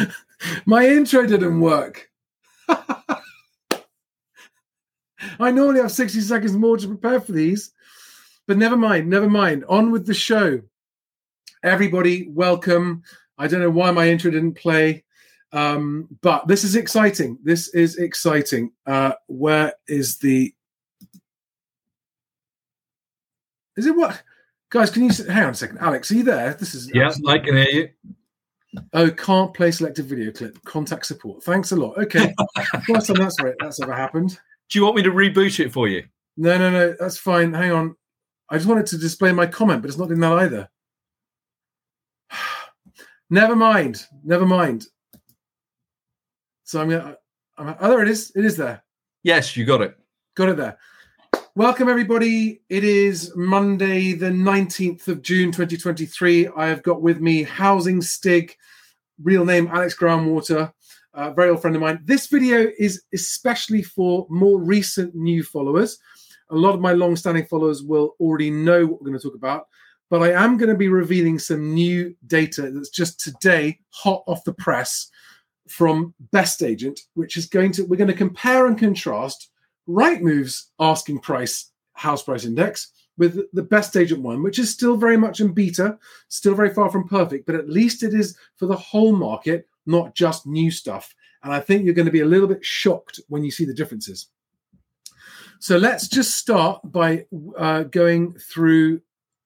My intro didn't work. I normally have 60 seconds more to prepare for these, but never mind, never mind. On with the show. Everybody, welcome. I don't know why my intro didn't play, um, but this is exciting. This is exciting. Uh, where is the. Is it what? Guys, can you hang on a second? Alex, are you there? This is. Yeah, I can hear you. Oh, can't play selected video clip. Contact support. Thanks a lot. Okay. First time that's right. That's ever happened. Do you want me to reboot it for you? No, no, no. That's fine. Hang on. I just wanted to display my comment, but it's not doing that either. Never mind. Never mind. So I'm gonna. I'm, oh, there it is. It is there. Yes, you got it. Got it there. Welcome, everybody. It is Monday, the 19th of June, 2023. I have got with me Housing Stig, real name Alex Groundwater, a very old friend of mine. This video is especially for more recent new followers. A lot of my long standing followers will already know what we're going to talk about, but I am going to be revealing some new data that's just today hot off the press from Best Agent, which is going to, we're going to compare and contrast Rightmove's asking price house price index with the best agent one, which is still very much in beta, still very far from perfect, but at least it is for the whole market, not just new stuff. And I think you're going to be a little bit shocked when you see the differences. So let's just start by uh, going through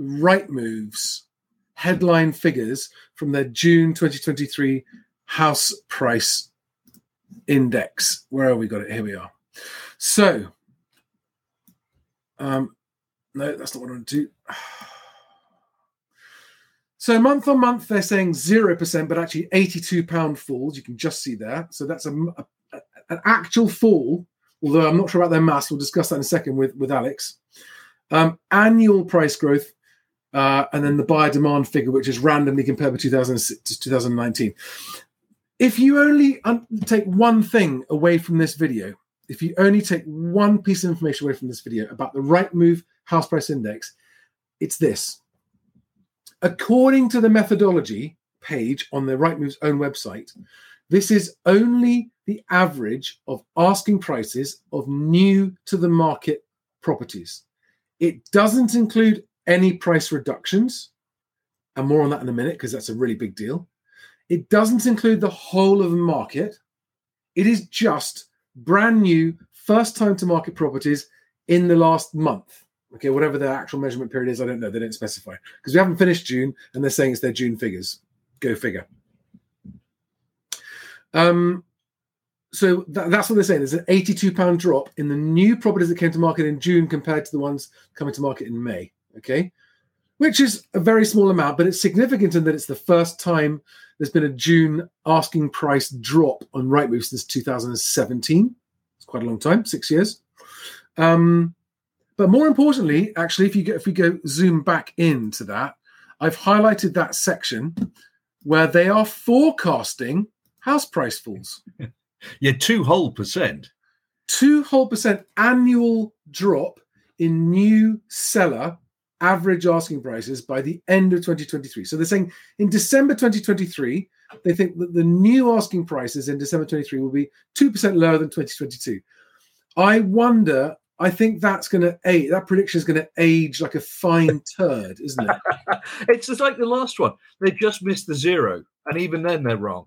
Rightmove's headline figures from their June 2023 house price index. Where have we got it? Here we are. So, um, no, that's not what I want to do. So month on month, they're saying zero percent, but actually eighty-two pound falls. You can just see there. So that's a, a, an actual fall. Although I'm not sure about their mass. We'll discuss that in a second with with Alex. Um, annual price growth, uh, and then the buyer demand figure, which is randomly compared with 2006 to 2019. If you only un- take one thing away from this video, if you only take one piece of information away from this video about the Rightmove house price index, it's this. According to the methodology page on the Rightmove's own website, this is only the average of asking prices of new to the market properties. It doesn't include any price reductions, and more on that in a minute because that's a really big deal. It doesn't include the whole of the market. It is just brand new, first time to market properties in the last month. Okay, whatever the actual measurement period is, I don't know. They don't specify because we haven't finished June and they're saying it's their June figures. Go figure. Um, so that's what they're saying. There's an 82 pound drop in the new properties that came to market in June compared to the ones coming to market in May. Okay, which is a very small amount, but it's significant in that it's the first time there's been a June asking price drop on Rightmove since 2017. It's quite a long time, six years. Um, but more importantly, actually, if you get if we go zoom back into that, I've highlighted that section where they are forecasting house price falls. yeah, two whole percent. Two whole percent annual drop in new seller average asking prices by the end of 2023. So they're saying in December 2023, they think that the new asking prices in December 23 will be 2% lower than 2022. I wonder, I think that's going to age, that prediction is going to age like a fine turd, isn't it? it's just like the last one. They just missed the zero. And even then, they're wrong.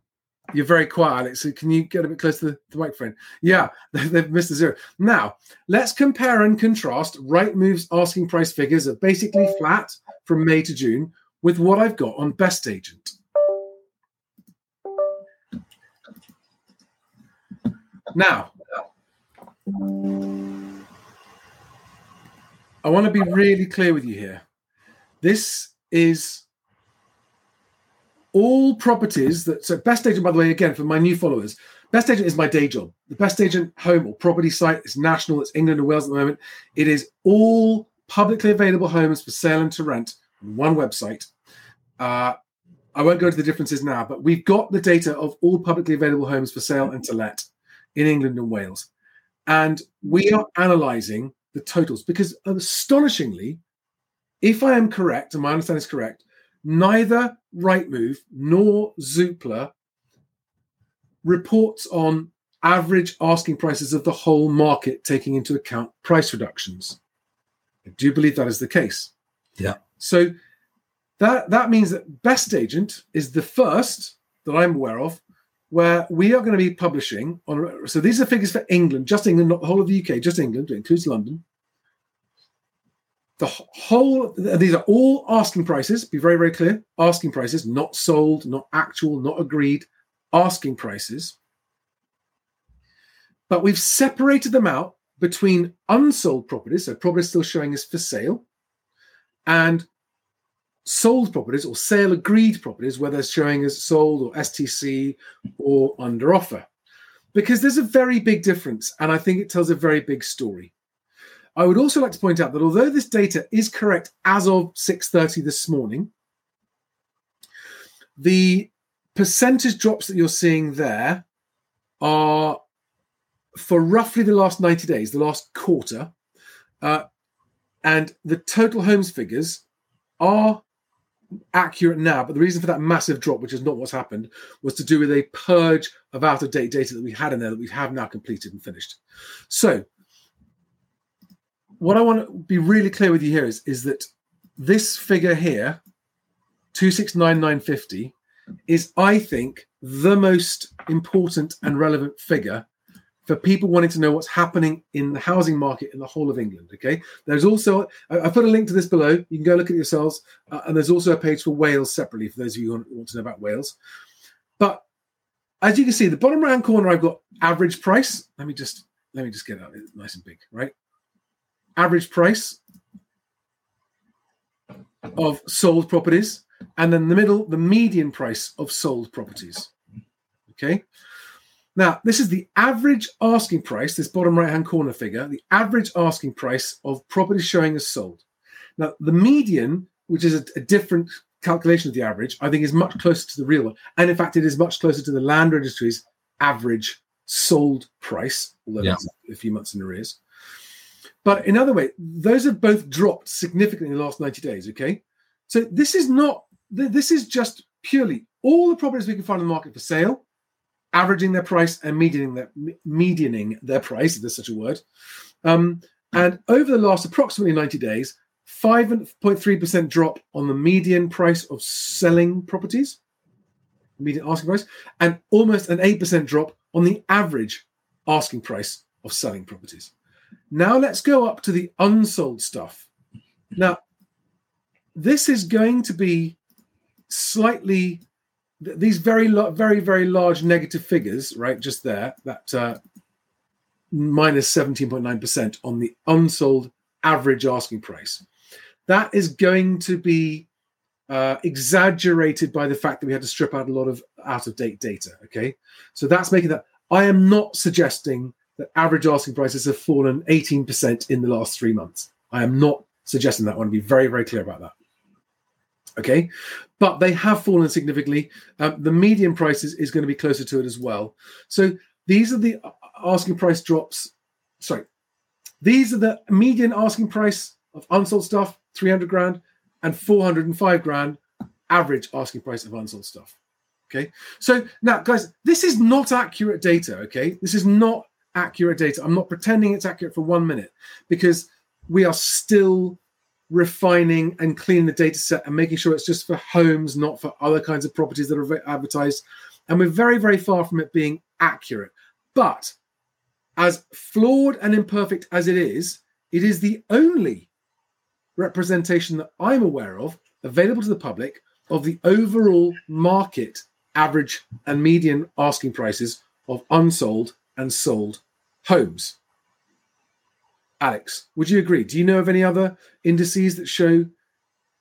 You're very quiet, Alex. Can you get a bit closer to the, microphone? Yeah, they've missed the zero. Now, let's compare and contrast Rightmove's asking price figures are basically flat from May to June with what I've got on Best Agent. Now, I want to be really clear with you here. This is all properties that so best agent by the way again for my new followers best agent is my day job. The best agent home or property site is national it's england and wales at the moment. It is all publicly available homes for sale and to rent on one website. Uh, i won't go into the differences now but we've got the data of all publicly available homes for sale and to let in england and wales. And we are analyzing the totals because astonishingly if i am correct and my understanding is correct neither Rightmove nor Zoopla reports on average asking prices of the whole market, taking into account price reductions. I do believe that is the case. Yeah. So that that means that Best Agent is the first that I'm aware of where we are going to be publishing on. So these are figures for England, just England, not the whole of the UK, just England. It includes London. The whole these are all asking prices. Be very very clear. Asking prices, not sold, not actual, not agreed. Asking prices. But we've separated them out between unsold properties, so properties still showing as for sale, and sold properties or sale agreed properties, where they're showing as sold or STC or under offer. Because there's a very big difference, and I think it tells a very big story. I would also like to point out that although this data is correct as of 6:30 this morning, the percentage drops that you're seeing there are for roughly the last 90 days, the last quarter, uh, and the total homes figures are accurate now, but the reason for that massive drop, which is not what's happened, was to do with a purge of out of date data that we had in there that we have now completed and finished. So, what I want to be really clear with you here is, is that this figure here, 269950, is, I think, the most important and relevant figure for people wanting to know what's happening in the housing market in the whole of England. Okay, there's also I, I put a link to this below. You can go look at yourselves, uh, and there's also a page for Wales separately for those of you who want, to know about Wales. But as you can see, the bottom right hand corner, I've got average price. Let me just let me just get it out. Nice and big, right? Average price of sold properties, and then the middle, the median price of sold properties. Okay. Now, this is the average asking price, this bottom right hand corner figure, the average asking price of properties showing as sold. Now, the median, which is a, a, different calculation of the average, I think is much closer to the real one. And in fact, it is much closer to the land registry's average sold price, although yeah. that's a few months in arrears. But in other way, those have both dropped significantly in the last 90 days. Okay. So this is not, this is just purely all the properties we can find in the market for sale averaging their price and medianing their medianing their price, if there's such a word. Um, and over the last approximately 90 days, 5.3% drop on the median price of selling properties, median asking price, and almost an 8% drop on the average asking price of selling properties. Now let's go up to the unsold stuff. Now, this is going to be slightly these very very very large negative figures right just there that uh, minus 17.9% on the unsold average asking price that is going to be uh, exaggerated by the fact that we had to strip out a lot of out of date data okay so that's making that i am not suggesting that average asking prices have fallen 18% in the last three months i am not suggesting that i want to be very very clear about that Okay, but they have fallen significantly. Um, the median price is, is going to be closer to it as well. So these are the uh, asking price drops. Sorry, these are the median asking price of unsold stuff, 300 grand, and 405 grand average asking price of unsold stuff. Okay, so now, guys, this is not accurate data. Okay, this is not accurate data. I'm not pretending it's accurate for one minute because we are still refining and cleaning the data set and making sure it's just for homes, not for other kinds of properties that are advertised. And we're very, very far from it being accurate. But as flawed and imperfect as it is, it is the only representation that I'm aware of available to the public of the overall market average and median asking prices of unsold and sold homes. Alex, would you agree? Do you know of any other indices that show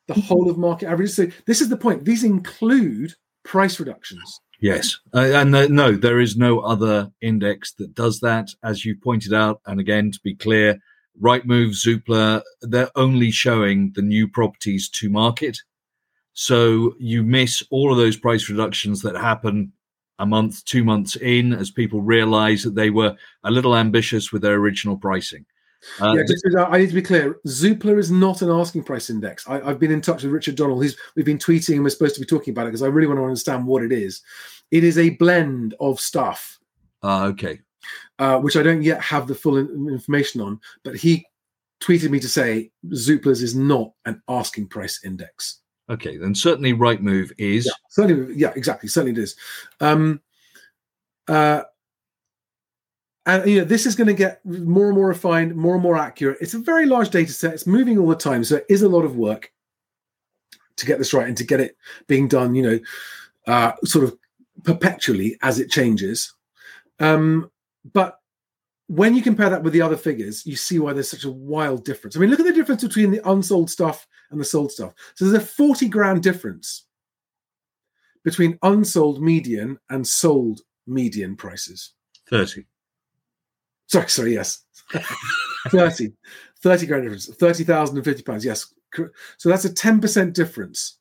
the whole of market averages? So this is the point. These include price reductions. Yes, uh, and uh, no, there is no other index that does that, as you pointed out. And again, to be clear, Rightmove, Zoopla, they're only showing the new properties to market. So you miss all of those price reductions that happen a month, two months in, as people realize that they were a little ambitious with their original pricing. Uh, yeah, just, I need to be clear. Zoopla is not an asking price index. I, have been in touch with Richard Donnell. He's we've been tweeting and we're supposed to be talking about it because I really want to understand what it is. It is a blend of stuff, Ah, okay. uh, which I don't yet have the full in- information on. But he tweeted me to say Zoopla's is not an asking price index. Okay. Then certainly Rightmove is. Yeah, certainly. Yeah, exactly. Certainly it is. Um, uh, and you know, this is going to get more and more refined, more and more accurate. It's a very large data set. It's moving all the time, so it is a lot of work to get this right and to get it being done. You know, uh, sort of perpetually as it changes. Um, but when you compare that with the other figures, you see why there's such a wild difference. I mean, look at the difference between the unsold stuff and the sold stuff. So there's a 40 grand difference between unsold median and sold median prices. 30. Sorry, sorry, yes. 30. 30 grand difference. 30,000 and 50 pounds. Yes. So that's a 10% difference.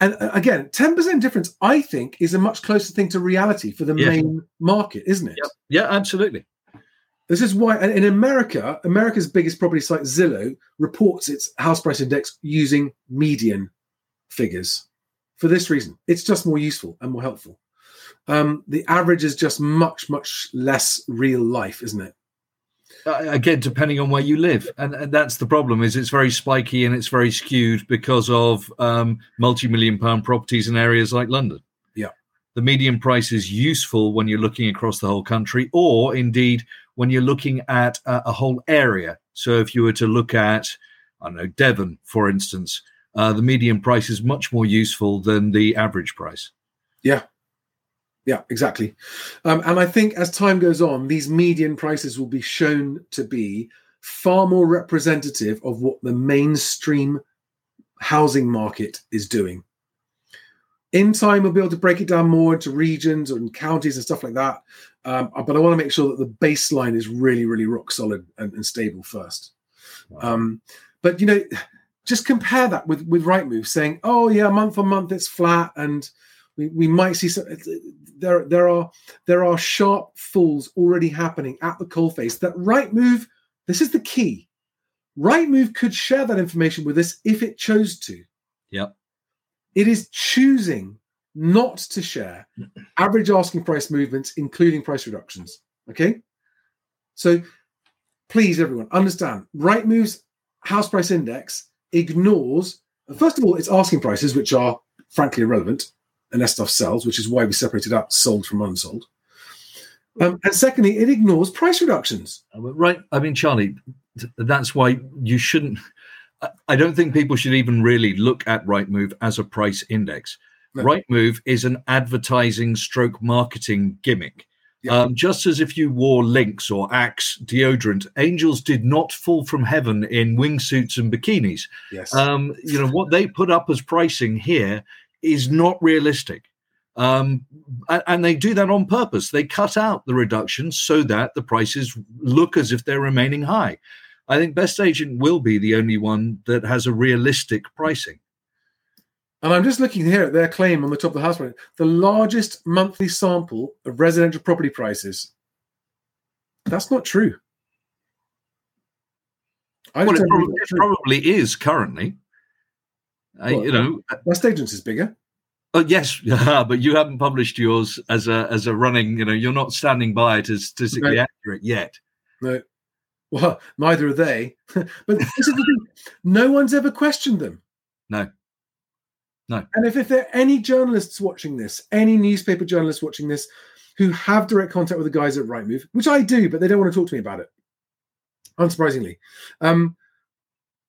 And uh, again, 10% difference, I think, is a much closer thing to reality for the Yeah. main market, isn't it? Yep. Yeah, absolutely. This is why, and in America, America's biggest property site, Zillow, reports its house price index using median figures. For this reason, it's just more useful and more helpful. Um, the average is just much, much less real life, isn't it? Uh, again, depending on where you live, and, and that's the problem. Is it's very spiky and it's very skewed because of um, multi-million pound properties in areas like London. Yeah. the median price is useful when you're looking across the whole country, or indeed when you're looking at a, a whole area. So if you were to look at, I don't know, Devon, for instance, uh, the median price is much more useful than the average price. Yeah, Yeah, exactly. Um, and I think as time goes on, these median prices will be shown to be far more representative of what the mainstream housing market is doing. In time, we'll be able to break it down more into regions and counties and stuff like that. Um, but I want to make sure that the baseline is really, really rock solid and, and stable first. Um, but you know, just compare that with with Rightmove saying, "Oh yeah, month on month it's flat," and we, we might see some. There there are there are sharp falls already happening at the coalface. That Rightmove, this is the key. Rightmove could share that information with us if it chose to. Yep. It is choosing not to share average asking price movements, including price reductions. Okay. So please, everyone, understand Rightmove's house price index ignores, first of all, its asking prices, which are frankly irrelevant unless stuff sells, which is why we separated out sold from unsold. Um, and secondly, it ignores price reductions. Uh, Right. I mean, Charlie, that's why you shouldn't. I- don't think people should even really look at Rightmove as a price index. No. Rightmove is an advertising stroke marketing gimmick. Yeah. Um, just as if you wore Lynx or Axe deodorant, angels did not fall from heaven in wingsuits and bikinis. Yes. Um, you know, what they put up as pricing here is not realistic. Um, and they do that on purpose. They cut out the reductions so that the prices look as if they're remaining high. I think Best Agent will be the only one that has a realistic pricing. And I'm just looking here at their claim on the top of the house price, the largest monthly sample of residential property prices. That's not true. I Well, it, think it probably is currently. Uh, you know, Best Agent's is bigger. Oh yes, but you haven't published yours as a as a running. You know, you're not standing by it as statistically Right. accurate yet. No, well, neither are they. but this is the thing: no one's ever questioned them. No. No. And if, if there are any journalists watching this, any newspaper journalists watching this, who have direct contact with the guys at Rightmove, which I do, but they don't want to talk to me about it, unsurprisingly, um,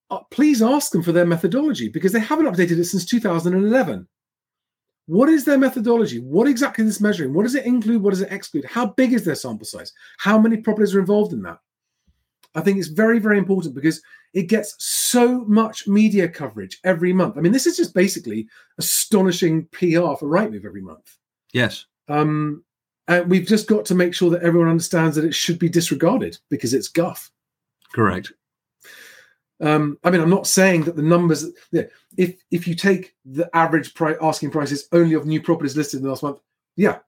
uh, please ask them for their methodology because they haven't updated it since 2011. What is their methodology? What exactly is this measuring? What does it include? What does it exclude? How big is their sample size? How many properties are involved in that? I think it's very, very important because it gets so much media coverage every month. I mean, this is just basically astonishing PR for Rightmove every month. Yes. Um, and we've just got to make sure that everyone understands that it should be disregarded because it's guff. Correct. Um, I mean, I'm not saying that the numbers. Yeah, if if you take the average price asking prices only of new properties listed in the last month, yeah,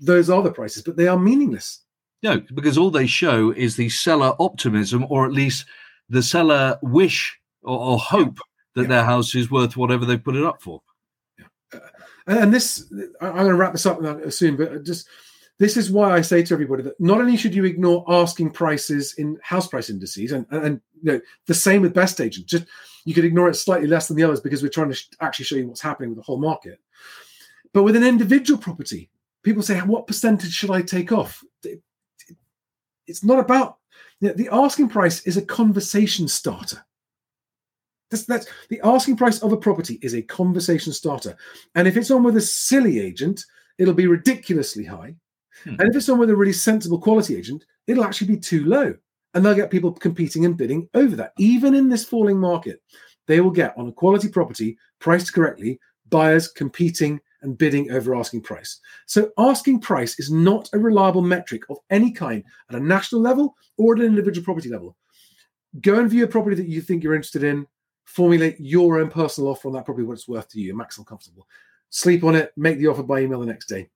those are the prices, but they are meaningless. No, because all they show is the seller optimism, or at least the seller wish or, or hope that Yeah. their house is worth whatever they put it up for. Uh, and, and this I'm going to wrap this up now soon, but just this is why I say to everybody that not only should you ignore asking prices in house price indices, and, and, you know the same with best agent. Just you could ignore it slightly less than the others because we're trying to sh- actually show you what's happening with the whole market. But with an individual property, people say, "What percentage should I take off?" It- it- It's not about you know, the asking price is a conversation starter. That's, that's the asking price of a property is a conversation starter, and if it's on with a silly agent, it'll be ridiculously high. Hmm. And if it's on with a really sensible quality agent, it'll actually be too low. And they'll get people competing and bidding over that. Even in this falling market, they will get on a quality property priced correctly, buyers competing and bidding over asking price. So asking price is not a reliable metric of any kind at a national level or at an individual property level. Go and view a property that you think you're interested in, formulate your own personal offer on that property, what it's worth to you, maximum comfortable. Sleep on it, make the offer by email the next day.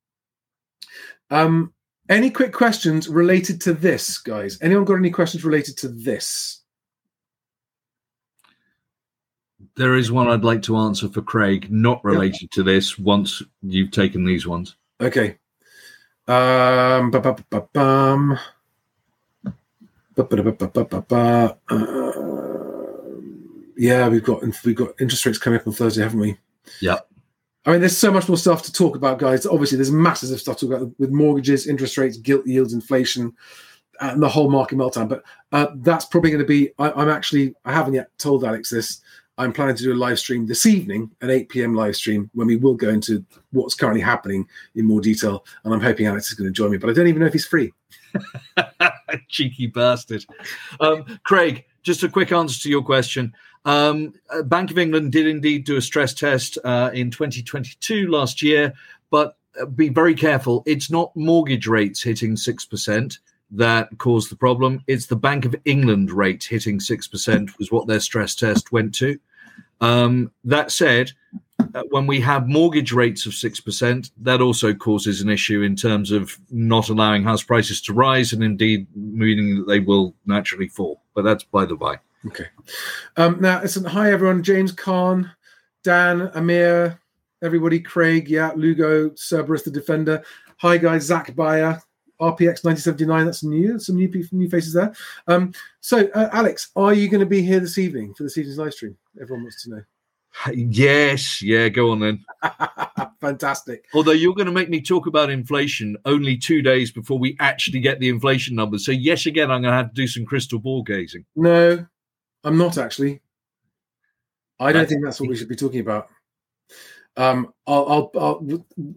Um, any quick questions related to this, guys? Anyone got any questions related to this? There is one I'd like to answer for Craig, not related to this. Once you've taken these ones, Okay. Um, ba- ba- ba- ba- bum. Ba- ba- ba- ba- ba- ba- ba. Um, yeah, we've got we've got interest rates coming up on Thursday, haven't we? Yeah. I mean, there's so much more stuff to talk about, guys. Obviously, there's masses of stuff to talk about with mortgages, interest rates, gilt yields, inflation, and the whole market meltdown. But uh, that's probably going to be. I, I'm actually. I haven't yet told Alex this. I'm planning to do a live stream this evening, an 8 p.m. live stream, when we will go into what's currently happening in more detail. And I'm hoping Alex is going to join me, but I don't even know if he's free. cheeky bastard. Um, Craig, just a quick answer to your question. Um, uh, Bank of England did indeed do a stress test uh, in 2022 last year, but uh, be very careful. It's not mortgage rates hitting 6% that caused the problem. It's the Bank of England rate hitting 6% was what their stress test went to. Um, that said, uh, when we have mortgage rates of 6%, that also causes an issue in terms of not allowing house prices to rise and indeed meaning that they will naturally fall. But that's by the by. Okay. Um, now, listen, hi everyone. James Khan, Dan, Amir, everybody, Craig, yeah, Lugo, Cerberus the Defender. Hi guys, Zach Bayer, RPX 1979. That's new, some new new faces there. Um, so, uh, Alex, are you going to be here this evening for this evening's live stream? Everyone wants to know. Yes, yeah, go on then. Fantastic. Although you're going to make me talk about inflation only two days before we actually get the inflation numbers. So, yes, again, I'm going to have to do some crystal ball gazing. No, I'm not actually. I don't That's- think that's what we should be talking about. Um, I'll, I'll, I'll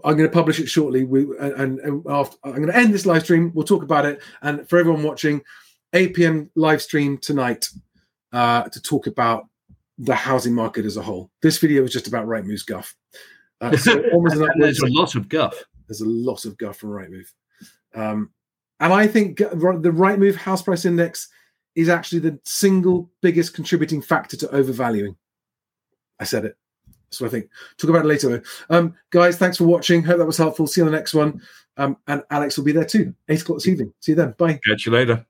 I'm going to publish it shortly. We and, and after, I'm going to end this live stream. We'll talk about it. And for everyone watching, 8 p.m. live stream tonight uh, to talk about the housing market as a whole. This video was just about Right Rightmove's guff. Uh, so there's a lot of guff. there's a lot of guff from Rightmove. Um, and I think the Rightmove house price index is actually the single biggest contributing factor to overvaluing. I said it. So I think talk about it later. Um, guys, thanks for watching. Hope that was helpful. See you on the next one. Um, and Alex will be there too. Eight o'clock this evening. See you then. Bye. Catch you later.